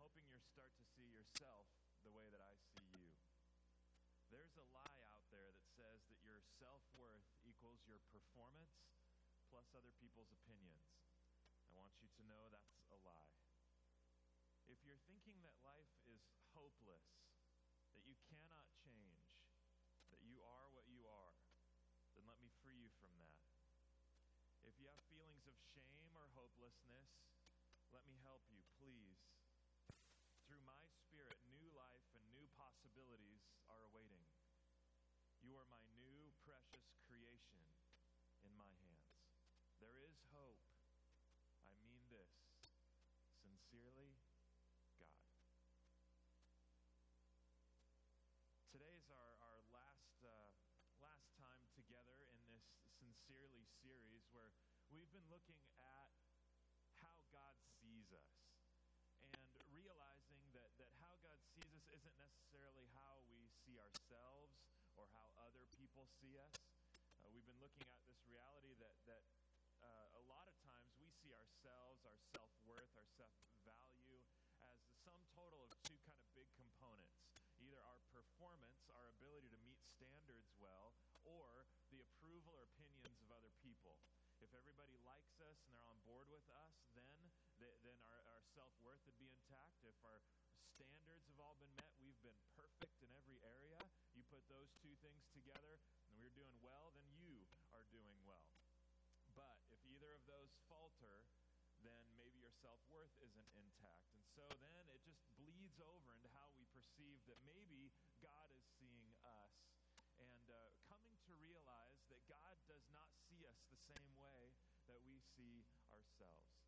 hoping you start to see yourself the way that I see you. There's a lie out there that says that your self worth equals your performance plus other people's opinions. I want you to know that's a lie. If you're thinking that life is hopeless, that you cannot change, that you are what you are, then let me free you from that. If you have feelings of shame or hopelessness, let me help you, please. My spirit, new life and new possibilities are awaiting. You are my new precious creation in my hands. There is hope. I mean this. Sincerely, God. Today is our, our last, uh, last time together in this Sincerely series where we've been looking at how God sees us and realizing that, that how God sees us isn't necessarily how we see ourselves or how other people see us. Uh, we've been looking at this reality that, that uh, a lot of times we see ourselves, our self worth, our self value as the sum total of two kind of big components either our performance, our ability to meet standards well, or the approval or opinions of other people. If everybody likes us and they're on board with us, then, then our, our self worth would be intact. If our standards have all been met, we've been perfect in every area. You put those two things together, and we're doing well, then you are doing well. But if either of those falter, then maybe your self worth isn't intact. And so then it just bleeds over into how we perceive that maybe God is seeing us and uh, coming to realize that God does not see us the same way that we see ourselves.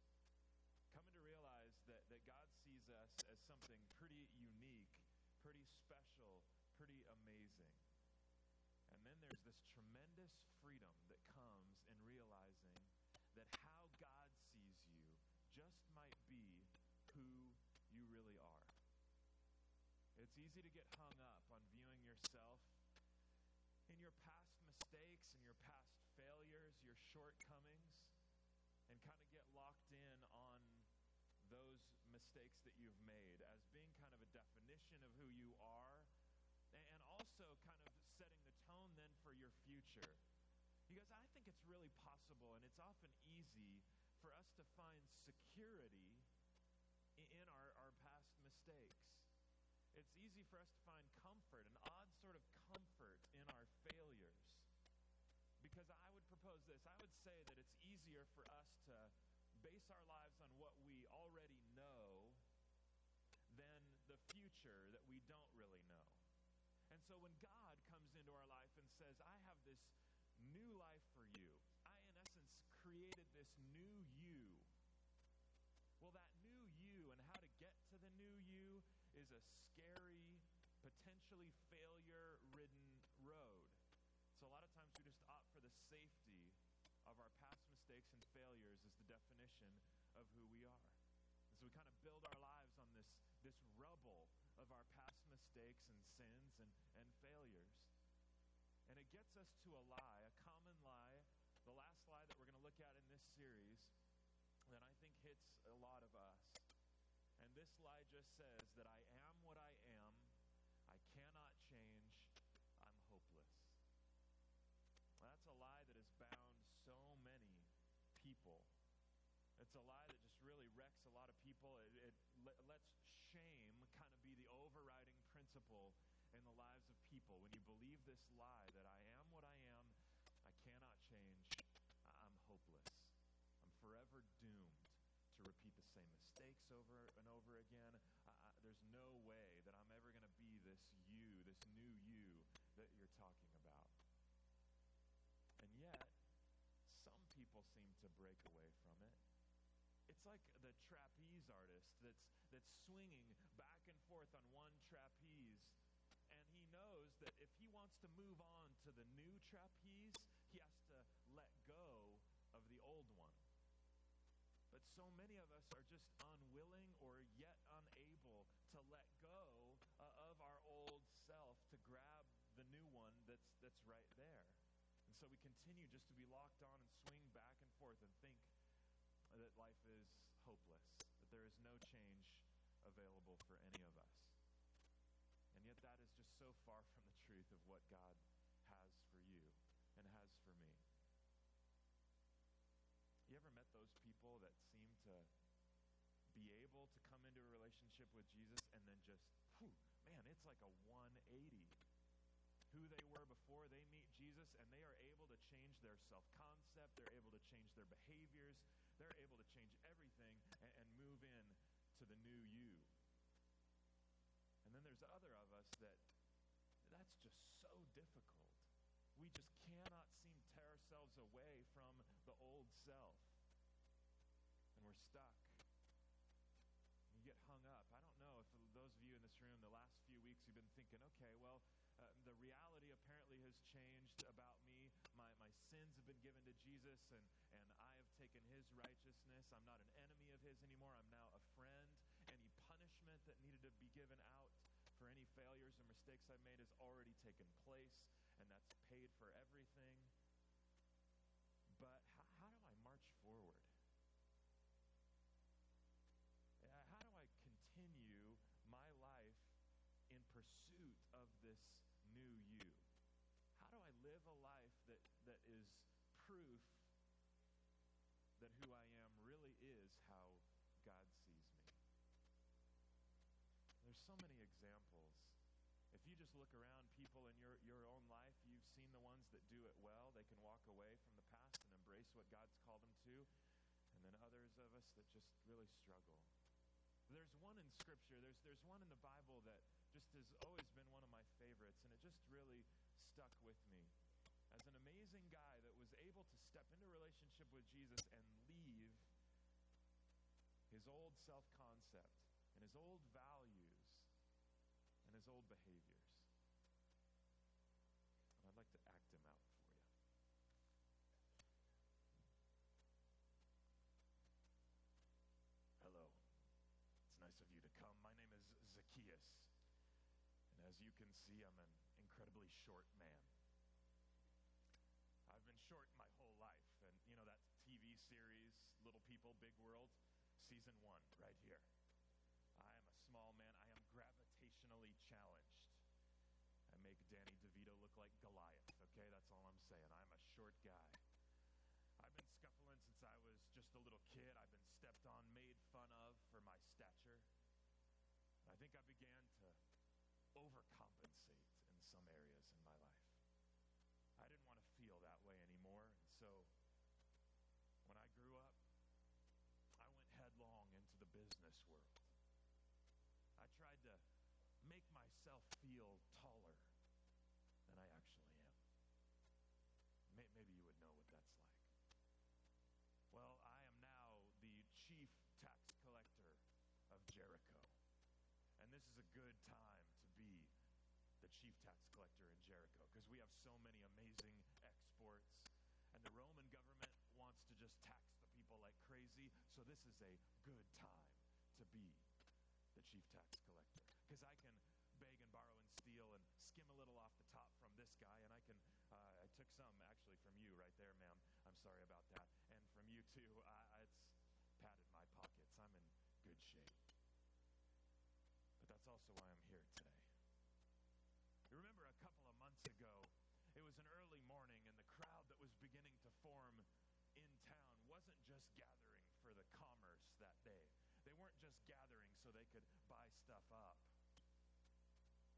Coming to realize that, that God sees us as something pretty unique, pretty special, pretty amazing. And then there's this tremendous freedom that comes in realizing that how God sees you just might be who you really are. It's easy to get hung up on viewing yourself in your past mistakes and your past failures, your shortcomings, and kind of get locked in on those mistakes that you've made as being kind of a definition of who you are and also kind of setting the Because I think it's really possible and it's often easy for us to find security in our, our past mistakes it's easy for us to find comfort, an odd sort of comfort in our failures. Because I would propose this I would say that it's easier for us to base our lives on what we already know than the future that we don't really know. And so when God comes into our life and says, I have this new life for you, I, in essence, created this new you. Well, that new you and how to get to the new you is a scary, potentially failure ridden road. So a lot of times we just opt for the safety of our past mistakes and failures as the definition of who we are. And so we kind of build our lives on this, this rubble of our past mistakes and sins and, and failures. And it gets us to a lie, a common lie, the last lie that we're going to look at in this series that I think hits a lot of us. And this lie just says that I am what I am, I cannot change, I'm hopeless. That's a lie that has bound so many people. It's a lie that just really wrecks a lot of people. It, it let, lets shame kind of be the overriding in the lives of people. When you believe this lie that I am what I am, I cannot change, I'm hopeless. I'm forever doomed to repeat the same mistakes over and over again. there's no way that I'm ever going to be this you, this new you that you're talking about. And yet, some people seem to break away from it. It's like the trapeze artist that's, that's swinging back and forth on one trapeze. And he knows that if he wants to move on to the new trapeze, he has to let go of the old one. But so many of us are just unwilling or yet unable to let go uh, of our old self to grab the new one that's, that's right there. And so we continue just to be locked on and swing back and forth and think that life is hopeless, that there is no change available for any of us. And yet, that is just so far from the truth of what God has for you and has for me. You ever met those people that seem to be able to come into a relationship with Jesus and then just, whew, man, it's like a 180 who they were before they meet Jesus, and they are able to change their self concept, they're able to change their behaviors, they're able to change everything and, and, move in to the new you. And then there's other of us that that's just so difficult. We just cannot seem to tear ourselves away from the old self. And we're stuck. You get hung up. I don't know if those of you in this room the last few weeks you've been thinking, okay, well, uh, the reality apparently has changed about me. My, my sins have been given to Jesus, and, and I have taken his righteousness. I'm not an enemy of his anymore. I'm now a friend. Any punishment that needed to be given out for any failures or mistakes I've made has already taken place, and that's paid for everything. But how, how do I march forward? How do I continue my life in pursuit of this new you? How do I live a life that, that is proof that who I am really is how God sees me? There's so many examples. If you just look around people in your, your own life, you've seen the ones that do it well. They can walk away from the past and embrace what God's called them to. And then others of us that just really struggle. There's one in Scripture, there's, there's one in the Bible that just has always been one of my favorites, and it just really stuck with me. As an amazing guy that was able to step into a relationship with Jesus and leave his old self concept and his old values and his old behaviors. And I'd like to act him out for you. Hello. It's nice of you to come. My name is Zacchaeus. And as you can see, I'm an incredibly short man. I've been short my whole life. And you know that TV series, Little People, Big World? Season one, right here. I am a small man. I am gravitationally challenged. I make Danny DeVito look like Goliath, okay? That's all I'm saying. I'm a short guy. I've been scuffling since I was just a little kid. I've been stepped on, made fun of for my stature. I think I began to overcompensate some areas in my life. I didn't want to feel that way anymore. And so when I grew up, I went headlong into the business world. I tried to make myself feel taller than I actually am. Maybe you would know what that's like. Well, I am now the chief tax collector of Jericho. And this is a good time chief tax collector in Jericho because we have so many amazing exports. And the Roman government wants to just tax the people like crazy. So this is a good time to be the chief tax collector because I can beg and borrow and steal and skim a little off the top from this guy, and I can. Uh, I took some actually from you right there, ma'am. I'm sorry about that, and from you too. Uh, it's padded my pockets. I'm in good shape. But that's also why I'm here today. You remember a couple of months ago, it was an early morning, and the crowd that was beginning to form in town wasn't just gathering for the commerce that day. They weren't just gathering so they could buy stuff up.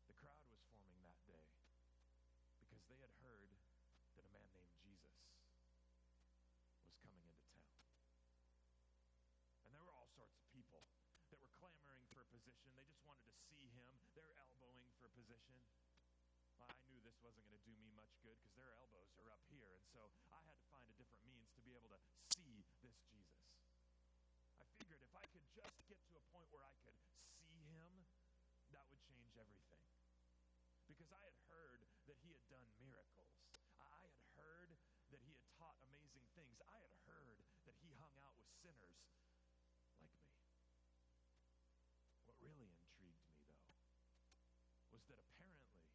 The crowd was forming that day because they had heard that a man named Jesus was coming into town. And there were all sorts of people that were clamoring for a position. They just wanted to see him. They're elbowing for a position. Well, I knew this wasn't going to do me much good because their elbows are up here. And so I had to find a different means to be able to see this Jesus. I figured if I could just get to a point where I could see him, that would change everything. Because I had heard that he had done miracles. I had heard that he had taught amazing things. I had heard that he hung out with sinners like me. What really intrigued me, though, was that apparently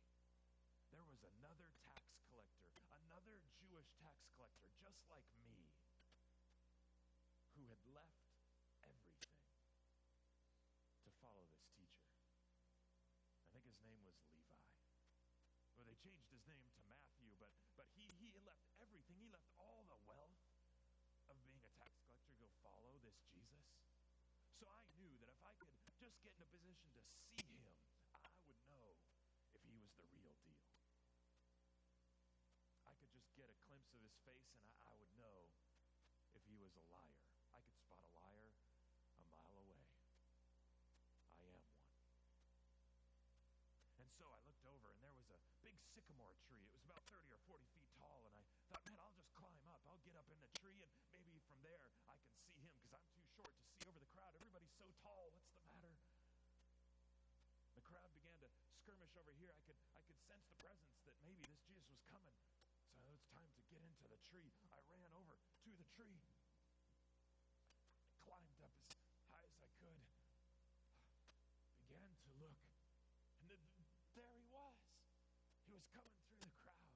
there was another tax collector, another Jewish tax collector, just like me, who had left everything to follow changed his name to Matthew, but, but he, he left everything. He left all the wealth of being a tax collector to go follow this Jesus. So I knew that if I could just get in a position to see him, I would know if he was the real deal. I could just get a glimpse of his face and I, I would know if he was a liar. I could spot a liar a mile away. I am one. And so I looked over, and there was a big sycamore tree. It was about 30 or 40 feet tall, and I thought, man, I'll just climb up. I'll get up in the tree, and maybe from there I can see him because I'm too short to see over the crowd. Everybody's so tall. What's the matter? The crowd began to skirmish over here. I could, I could sense the presence that maybe this Jesus was coming. So it's time to get into the tree. I ran over to the tree, climbed up as high as I could, began to look, and the, there he was. He was coming through the crowd.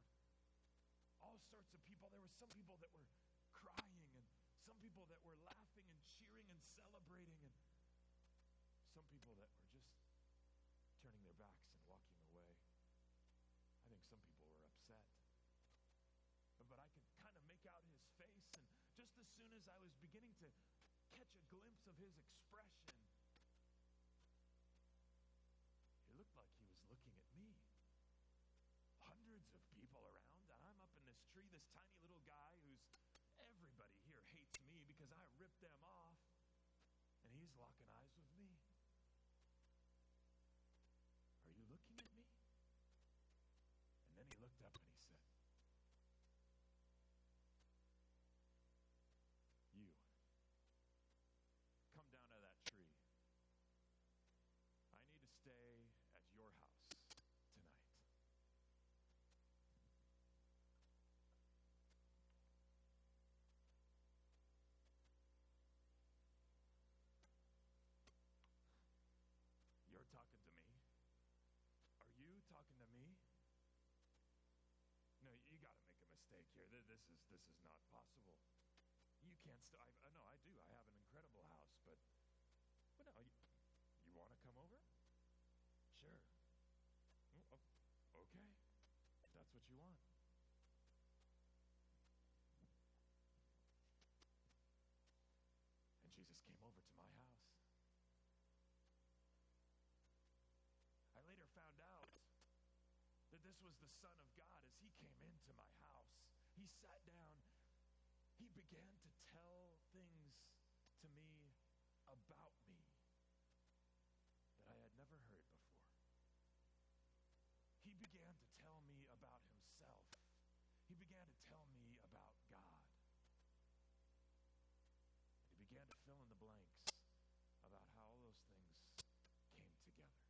All sorts of people. There were some people that were crying, and some people that were laughing and cheering and celebrating, and some people that were just turning their backs and walking away. I think some people were upset. But I could kind of make out his face, and just as soon as I was beginning to catch a glimpse of his expression, it looked like he was looking at me. Hundreds of people around, and I'm up in this tiny little guy who's everybody here hates me because I ripped them off, and he's locking eyes with me. Are you looking at me? And then he looked up and he said, You, come down out of that tree. I need to stay at your house tonight. You're talking to me? Are you talking to me? No, you got to make a mistake here. Th- This is this is not possible. You can't. St- I, uh, no, I do. I have an incredible house, but but no, you, you want to come over? Sure. Mm, Okay, if that's what you want. And Jesus came over to my house. I later found out that this was the Son of God as he came into my house. He sat down. He began to tell things to me about me that I had never heard before. He began to tell me about himself. He began to tell me about God. He began to fill in the blanks about how all those things came together.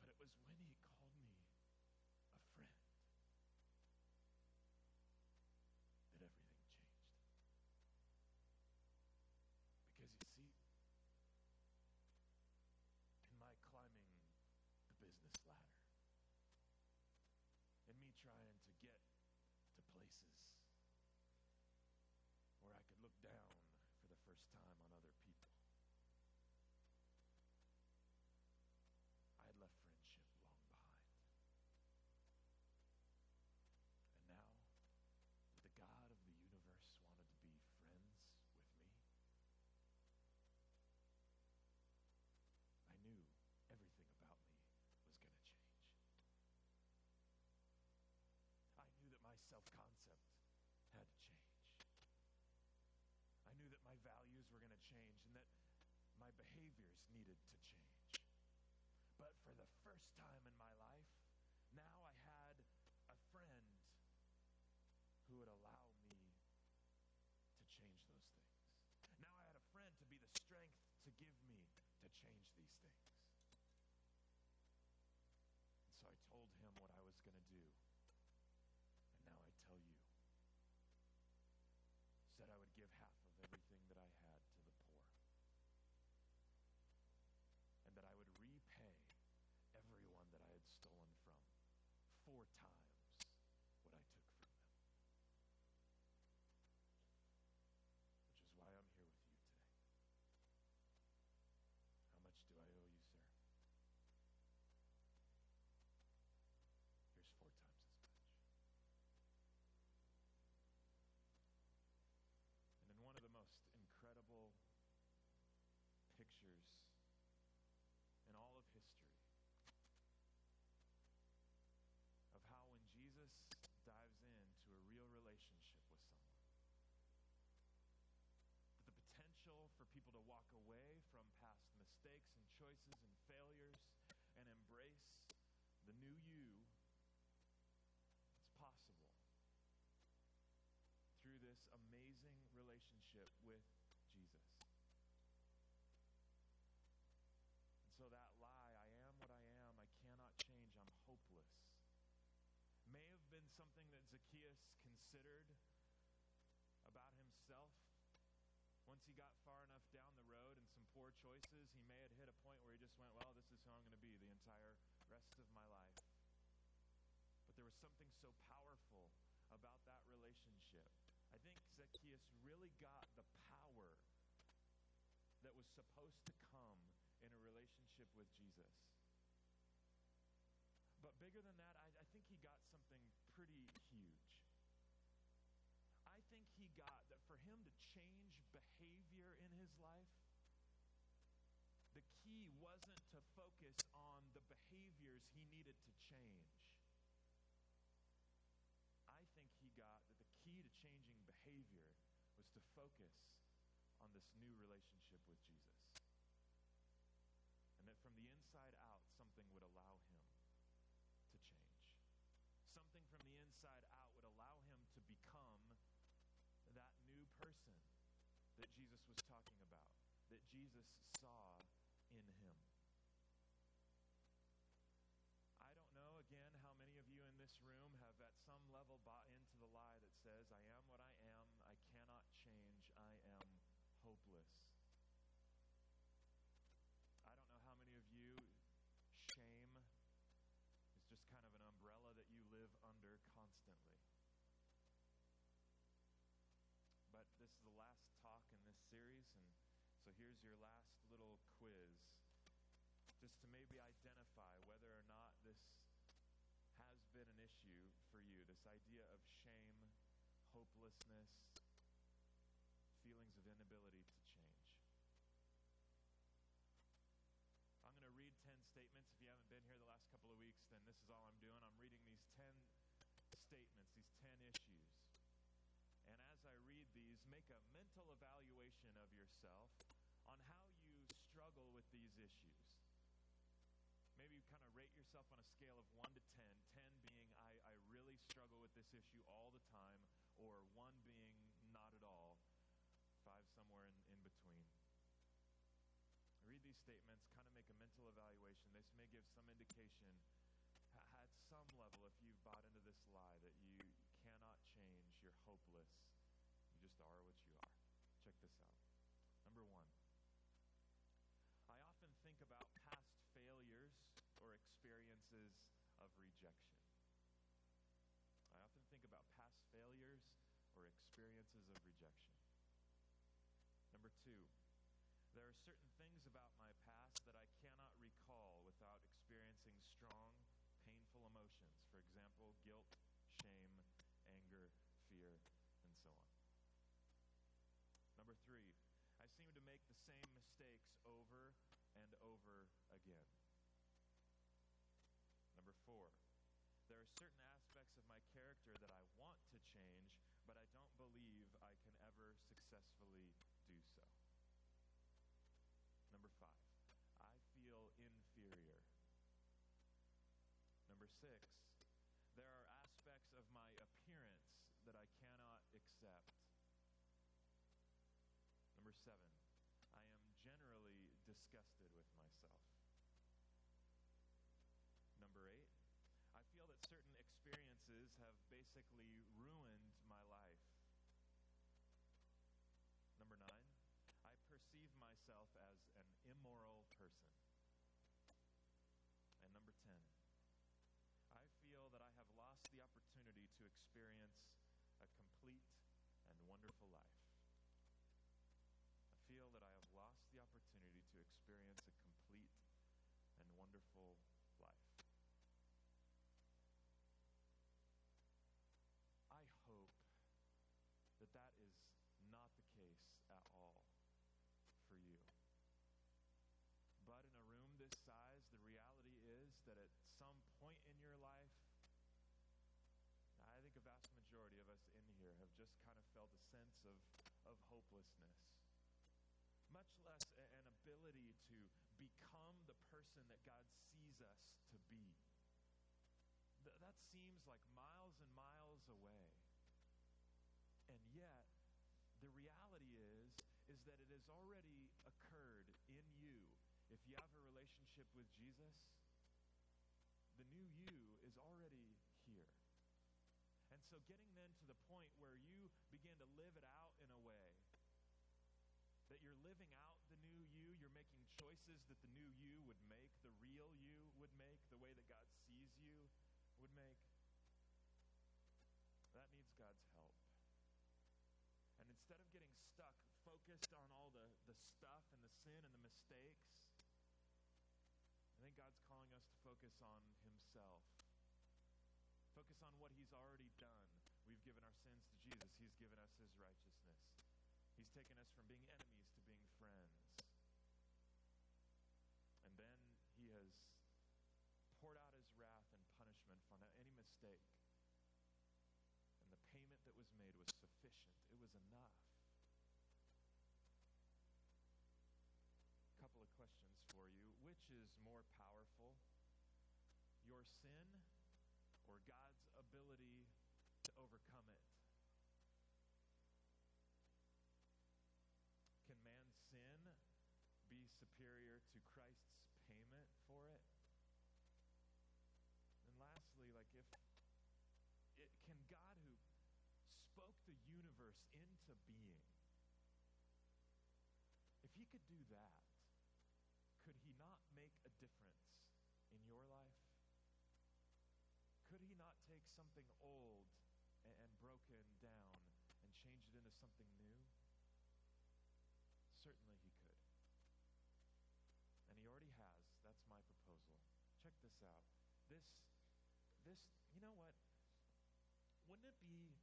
But it was when he called me a friend that everything changed. Because you see, in my climbing the business ladder, in me trying to get to places where I could look down for the first time on other people, I had left friendship long behind. And now that the God of the universe wanted to be friends with me, I knew everything about me was going to change. I knew that my self concept had to change. I knew that my values were going to change and that my behaviors needed to change. But for the first time in my life, now I had a friend who would allow me to change those things. Now I had a friend to be the strength to give me to change these things. And so I told him what I was going to do. And now I tell you. Said I would give half of everything that I had to the poor. And that I would repay everyone that I had stolen from four times what I took from them. Which is why I'm here with you today. How much do I owe you, sir? mistakes and choices and failures and embrace the new you, it's possible through this amazing relationship with Jesus. And so that lie, I am what I am, I cannot change, I'm hopeless, may have been something that Zacchaeus considered about himself. Once he got far enough down the road poor choices, he may have hit a point where he just went, Well, this is who I'm going to be the entire rest of my life. But there was something so powerful about that relationship. I think Zacchaeus really got the power that was supposed to come in a relationship with Jesus. But bigger than that, I, I think he got something pretty huge. I think he got that for him to change behavior in his life, to focus on the behaviors he needed to change. I think he got that the key to changing behavior was to focus on this new relationship with Jesus. And that from the inside out, something would allow him to change. Something from the inside out would allow him to become that new person that Jesus was talking about, that Jesus saw in him. I don't know, again, how many of you in this room have at some level bought into the lie that says, I am what I am, I cannot change, I am hopeless. I don't know how many of you, shame is just kind of an umbrella that you live under constantly. But this is the last talk in this series, and so here's your last little quiz just to maybe identify whether or not this been an issue for you this idea of shame, hopelessness, feelings of inability to change. I'm going to read 10 statements. If you haven't been here the last couple of weeks, then this is all I'm doing. I'm reading these 10 statements, these 10 issues. And as I read these, make a mental evaluation of yourself on how you struggle with these issues. Maybe you kind of rate yourself on a scale of 1 to 10, 10 being I, I really struggle with this issue all the time, or 1 being not at all, 5 somewhere in, in between. Read these statements, kind of make a mental evaluation. This may give some indication at some level, if you've bought into this lie that you cannot change, you're hopeless, you just are what you are. Check this out. Number one, I often think about past failures or experiences of rejection. I often think about past failures or experiences of rejection. Number two, there are certain things about my past that I cannot recall without experiencing strong, painful emotions. For example, guilt, shame, anger, fear, and so on. Number three, I seem to make the same mistakes over and over again. Number four, there are certain aspects of my character that I want to change, but I don't believe I can ever successfully do so. Number five, I feel inferior. Number six, there are aspects of my appearance that I cannot accept. Number seven, I am generally disgusted with myself. Number eight, I feel that certain experiences have basically ruined my life. Number nine, I perceive myself as an immoral person. And number 10, I feel that I have lost the opportunity to experience a complete and wonderful life. I feel that I have lost the opportunity to experience a complete and wonderful life. I hope that that is not the case at all for you. But in a room this size, the reality is that at some point in your life, I think a vast majority of us in here have just kind of felt a sense of, of hopelessness. much less a- an ability to become the person that God sees us to be. Th- that seems like miles and miles away. And yet, the reality is is that it has already occurred in you. If you have a relationship with Jesus, new you is already here. And so getting then to the point where you begin to live it out in a way that you're living out the new you, you're making choices that the new you would make, the real you would make, the way that God sees you would make. That needs God's help. And instead of getting stuck, focused on all the, the stuff and the sin and the mistakes, I think God's calling us to focus on Himself. Focus on what He's already done. We've given our sins to Jesus, He's given us His righteousness. He's taken us from being enemies to being friends. And then He has poured out His wrath and punishment for any mistake. And the payment that was made was sufficient, it was enough. A couple of questions for you. Which is more powerful, your sin or God's ability to overcome it? Can man's sin be superior to Christ's payment for it? And lastly, like if it, can God who spoke the universe into being, if he could do that, could he not make a difference in your life? Could he not take something old and, and broken down and change it into something new? Certainly he could. And he already has. That's my proposal. Check this out. This, this, you know what? Wouldn't it be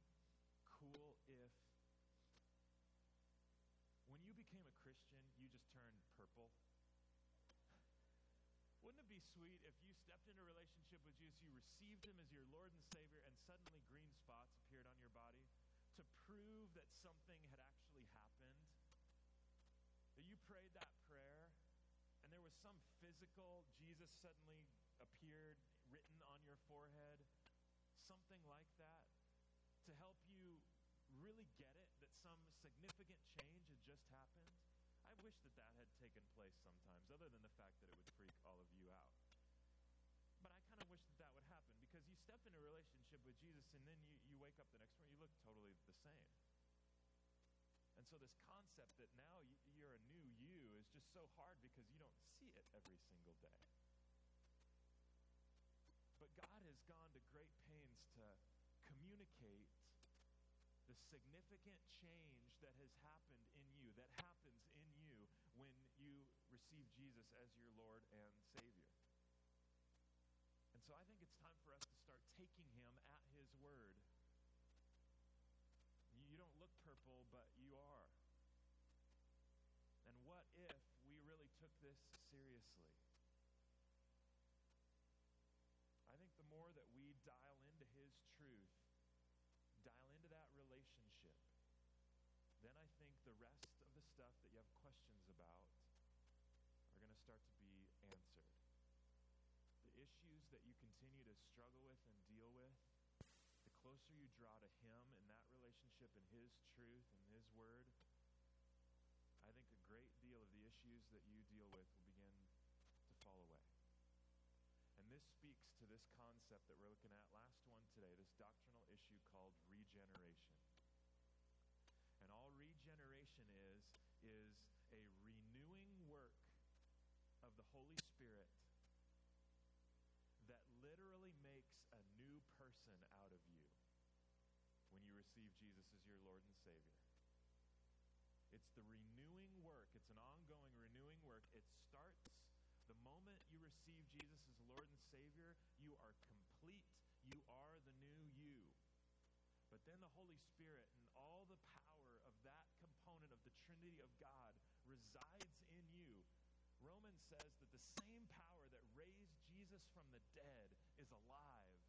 cool if when you became a Christian, you just turned purple? Wouldn't it be sweet if you stepped into a relationship with Jesus, you received him as your Lord and Savior, and suddenly green spots appeared on your body to prove that something had actually happened? That you prayed that prayer, and there was some physical, Jesus suddenly appeared written on your forehead, something like that, to help you really get it that some significant change had just happened? I wish that that had taken place sometimes, other than the fact that it would freak all of you out. But I kind of wish that that would happen because you step into a relationship with Jesus and then you, you wake up the next morning, you look totally the same. And so, this concept that now you're a new you is just so hard because you don't see it every single day. But God has gone to great pains to communicate the significant change that has happened in you, that receive Jesus as your Lord and Savior. And so I think it's time for us to start taking him at his word. You don't look purple, but you are. And what if we really took this seriously? I think the more that we dial into his truth, dial into that relationship, then I think the rest of the stuff that you have questions about start to be answered. The issues that you continue to struggle with and deal with, the closer you draw to Him in that relationship and His truth and His Word, I think a great deal of the issues that you deal with will begin to fall away. And this speaks to this concept that we're looking at, last one today, this doctrinal issue called regeneration. And all regeneration is, is a renewing work of the Holy Spirit that literally makes a new person out of you when you receive Jesus as your Lord and Savior. It's the renewing work. It's an ongoing renewing work. It starts the moment you receive Jesus as Lord and Savior, you are complete. You are the new you. But then the Holy Spirit and all the power of that component of the Trinity of God resides in you. Romans says that the same power that raised Jesus from the dead is alive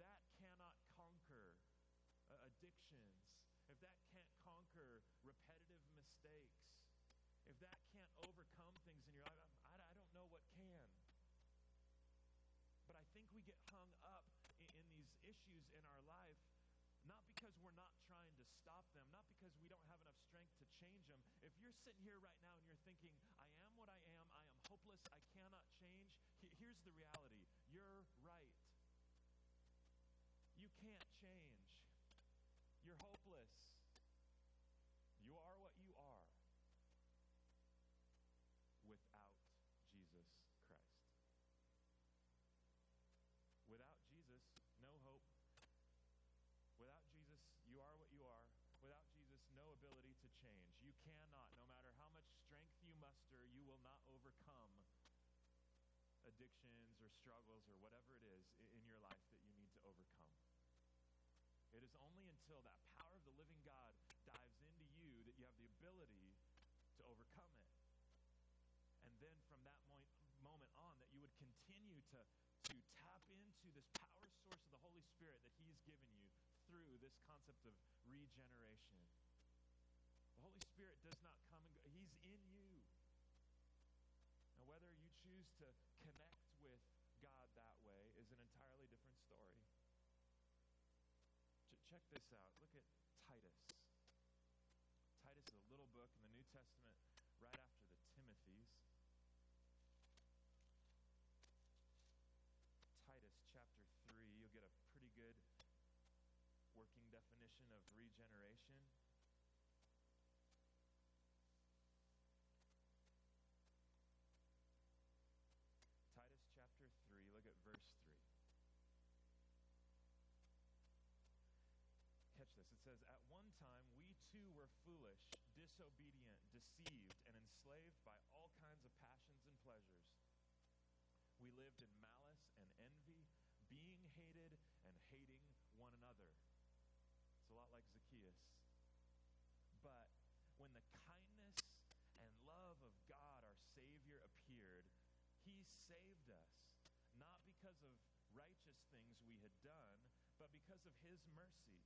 that cannot conquer uh, addictions, if that can't conquer repetitive mistakes, if that can't overcome things in your life, I, I don't know what can. But I think we get hung up in, in these issues in our life not because we're not trying to stop them, not because we don't have enough strength to change them. If you're sitting here right now and you're thinking, I am what I am, I am hopeless, I cannot change, here's the reality you're can't change. You're hopeless. You are what you are without Jesus Christ. Without Jesus, no hope. Without Jesus, you are what you are. Without Jesus, no ability to change. You cannot, no matter how much strength you muster, you will not overcome addictions or struggles or whatever it is in your life that you need to overcome. It is only until that power of the living God dives into you that you have the ability to overcome it. And then from that mo- moment on, that you would continue to, to tap into this power source of the Holy Spirit that He's given you through this concept of regeneration. The Holy Spirit does not come and go, He's in you. Now, whether you choose to connect with God that way is an entirely different story. Ch- check this out. Look at Titus. Titus is a little book in the New Testament right after the Timothy's. Titus chapter 3, you'll get a pretty good working definition of regeneration. Titus chapter 3, look at verse 3. Catch this. It says, At one time we too were foolish, disobedient, deceived, and enslaved by all kinds of passions and pleasures. We lived in malice and envy, being hated and hating one another. It's a lot like Zacchaeus. But when the kindness and love of God, our Savior, appeared, He saved us, not because of righteous things we had done, but because of His mercy.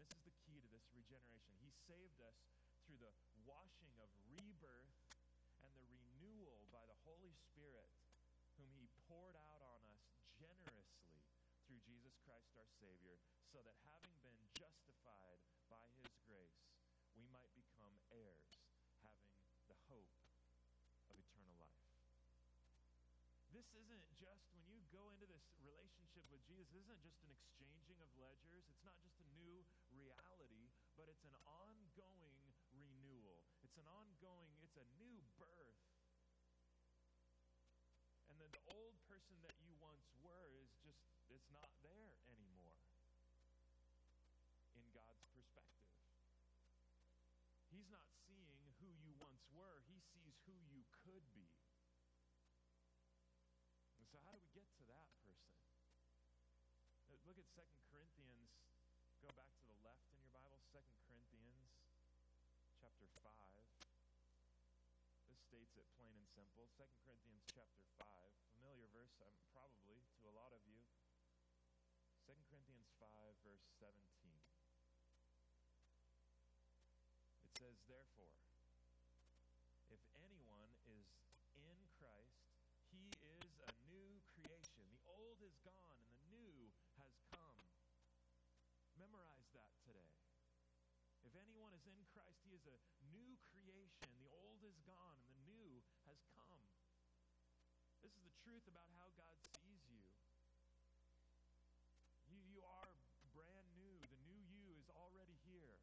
This is the key to this regeneration. He saved us through the washing of rebirth and the renewal by the Holy Spirit, whom He poured out on us generously through Jesus Christ our Savior, so that having been justified by His grace, we might become heirs, having the hope of eternal life. This isn't just, when you go into this relationship with Jesus, this isn't just an exchanging of ledgers. It's not just a new reality, but it's an ongoing renewal. It's an ongoing, it's a new birth. And then the old person that you once were is just, it's not there anymore in God's perspective. He's not seeing who you once were, He sees who you could be. So, how do we get to that person? Look at 2 Corinthians. Go back to the left in your Bible. 2 Corinthians chapter 5. This states it plain and simple. 2 Corinthians chapter 5. Familiar verse, um, probably, to a lot of you. 2 Corinthians 5, verse 17. It says, Therefore, if anyone is in Christ, he is a new creation. The old is gone and the new has come. Memorize that today. In Christ, he is a new creation. The old is gone and the new has come. This is the truth about how God sees you. You, you are brand new. The new you is already here.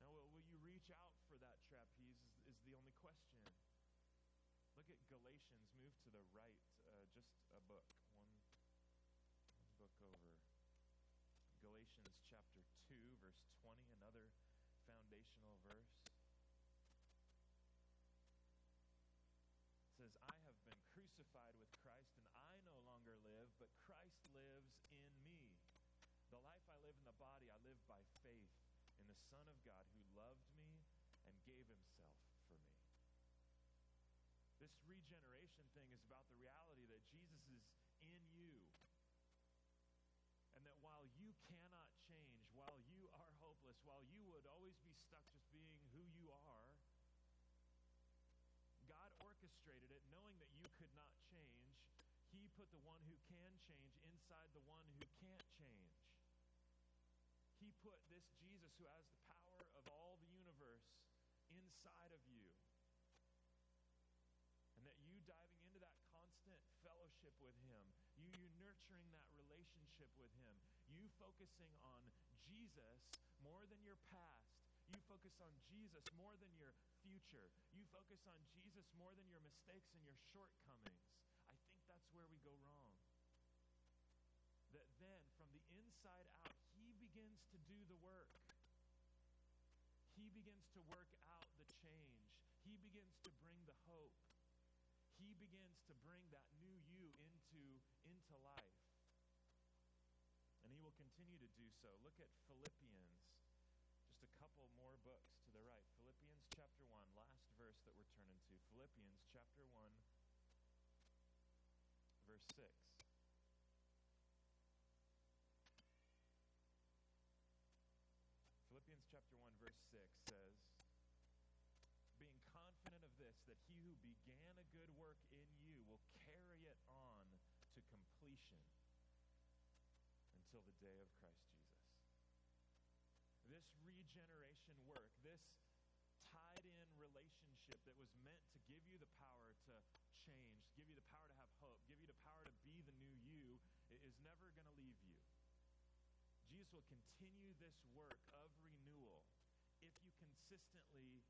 Now, will, will you reach out for that trapeze? Is, is the only question. Look at Galatians. Move to the right, uh, just a book, one, one book over. Galatians chapter 2, verse 20, another foundational verse. It says, I have been crucified with Christ, and I no longer live, but Christ lives in me. The life I live in the body, I live by faith in the Son of God who loved me and gave himself for me. This regeneration thing is about the reality that Jesus is in you. While you cannot change, while you are hopeless, while you would always be stuck just being who you are, God orchestrated it knowing that you could not change. He put the one who can change inside the one who can't change. He put this Jesus who has the power of all the universe inside of you. And that you diving into that constant fellowship with Him, you, nurturing that relationship with Him, you focusing on Jesus more than your past, you focus on Jesus more than your future, you focus on Jesus more than your mistakes and your shortcomings. I think that's where we go wrong. That then, from the inside out, He begins to do the work. He begins to work out the change. He begins to bring the hope. He begins to bring that new you into, into life. And he will continue to do so. Look at Philippians, just a couple more books to the right. Philippians chapter 1, last verse that we're turning to. Philippians chapter 1, verse 6. Philippians chapter 1, verse 6 says, Being confident of this, that he began a good work in you will carry it on to completion until the day of Christ Jesus. This regeneration work, this tied in relationship that was meant to give you the power to change, give you the power to have hope, give you the power to be the new you, is never going to leave you. Jesus will continue this work of renewal if you consistently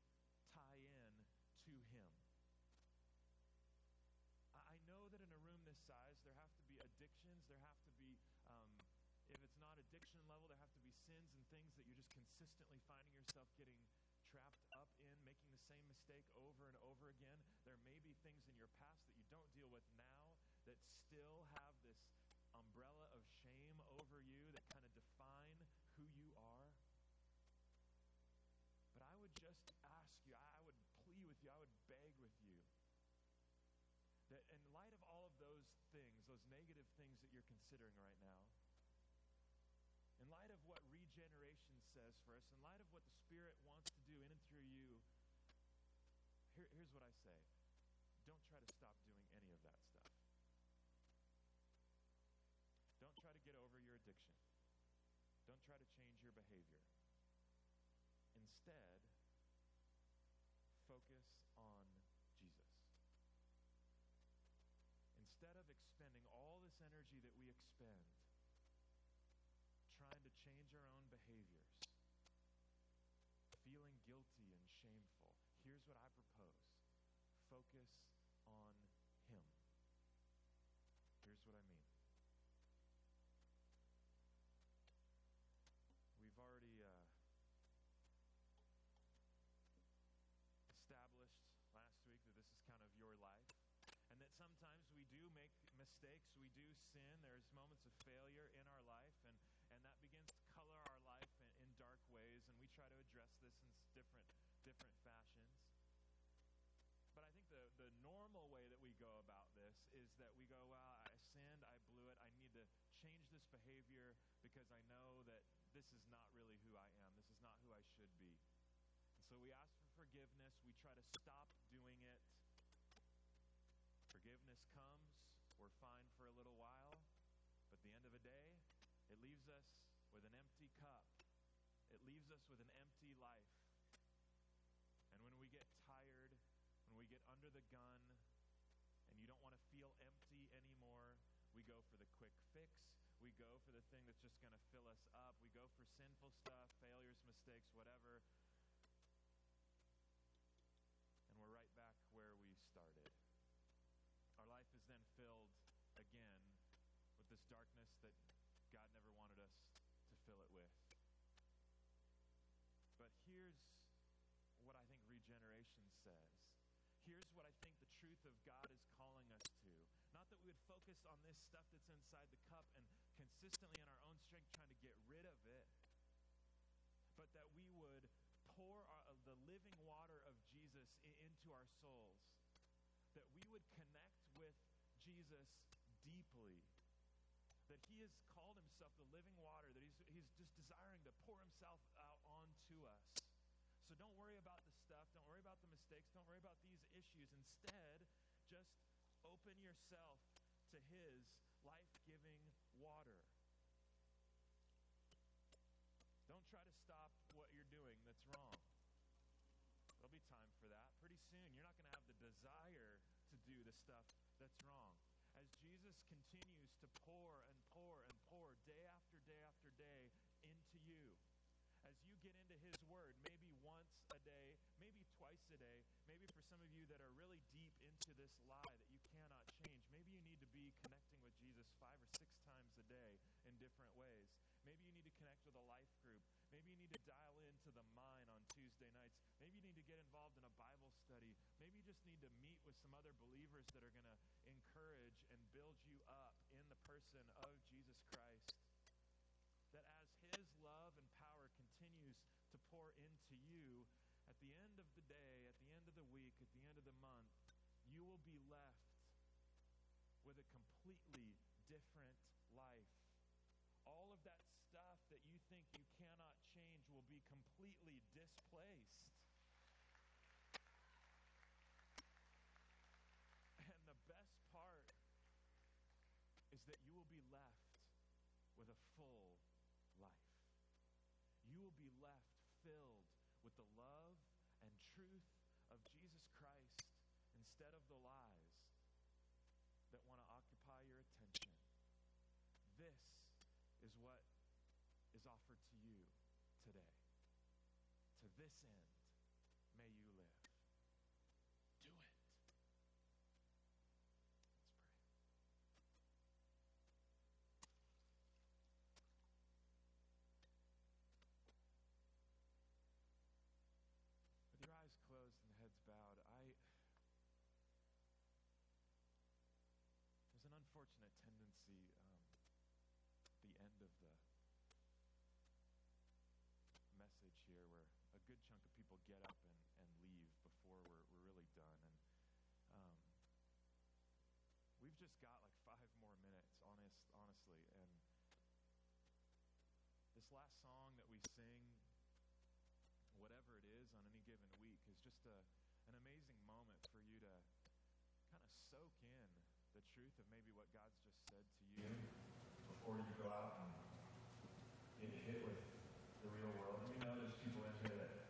tie in to Him. I know that in a room this size, there have to be addictions, there have to be, um, if it's not addiction level, there have to be sins and things that you're just consistently finding yourself getting trapped up in, making the same mistake over and over again. There may be things in your past that you don't deal with now that still have this umbrella of shame over you that kind of define who you are. But I would just ask you, I would plea with you, I would beg with you that in light of all of those things, those negative things that you're considering right now, in light of what regeneration says for us, in light of what the Spirit wants to do in and through you, here, here's what I say. Don't try to stop doing any of that stuff. Don't try to get over your addiction. Don't try to change your behavior. Instead, focus on Jesus. Instead of expending energy that we expend trying to change our own behaviors, feeling guilty and shameful, here's what I propose focus on Him. Here's what I mean. We've already uh, established last week that this is kind of your life, and that sometimes we do make mistakes, we do sin, there's moments of failure in our life, and, and that begins to color our life in, in dark ways, and we try to address this in different, different fashions. But I think the, the normal way that we go about this is that we go, well, I sinned, I blew it, I need to change this behavior because I know that this is not really who I am. This is not who I should be. And so we ask for forgiveness. We try to stop doing it. Forgiveness comes. We're fine for a little while. But the end of the day, it leaves us with an empty cup. It leaves us with an empty life. And when we get tired, when we get under the gun, and you don't want to feel empty anymore, we go for the quick fix. We go for the thing that's just going to fill us up. We go for sinful stuff, failures, mistakes, whatever. And we're right back where we started. Our life is then filled again with this darkness that God never wanted us to fill it with. But here's what I think regeneration says. Here's what I think the truth of God is calling us to. Not that we would focus on this stuff that's inside the cup and consistently in our own strength trying to get rid of it, but that we would pour our, the living water of Jesus into our souls. That we would connect with Jesus deeply. That he has called himself the living water, that he's, he's just desiring to pour himself out onto us. So don't worry about the stuff. Don't worry about the mistakes. Don't worry about these issues. Instead, just open yourself to His life giving water. Don't try to stop what you're doing that's wrong. There'll be time for that. Pretty soon, you're not going to have the desire to do the stuff that's wrong. Jesus continues to pour and pour and pour day after day after day into you, as you get into His Word, maybe once a day, maybe twice a day, maybe for some of you that are really deep into this lie that you cannot change, maybe you need to be connecting with Jesus five or six times a day in different ways. Maybe you need to connect with a life group. Maybe you need to dial into the mine on Tuesday nights. Maybe you need to get involved in a Bible study. Maybe you just need to meet with some other believers that are going to encourage and build you up in the person of Jesus Christ. That as His love and power continues to pour into you, at the end of the day, at the end of the week, at the end of the month, you will be left with a completely different life all of that stuff that you think you cannot change will be completely displaced. And the best part that you will be left with a full life. You will be left filled with the love and truth of Jesus Christ instead of the lies that want to occupy your attention. This is what is offered to you today. To this end, may you live. Do it. Let's pray. With your eyes closed and heads bowed, I there's an unfortunate tendency um, the end of the message here where a good chunk of people get up and, and leave before we're, we're really done. And um, we've just got like five more minutes, honest, honestly. And this last song that we sing, whatever it is on any given week, is just a, an amazing moment for you to kind of soak in the truth of maybe what God's just said to you before you go out and get hit with the real world. You know there's people in here that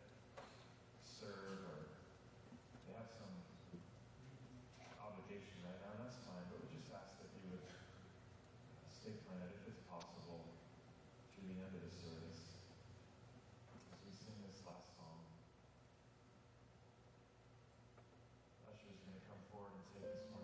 serve or they have some obligation right now, and that's fine, but we just ask that you would stay planted if it's possible through the end of the service. As we sing this last song, Usher's going to come forward and take this morning's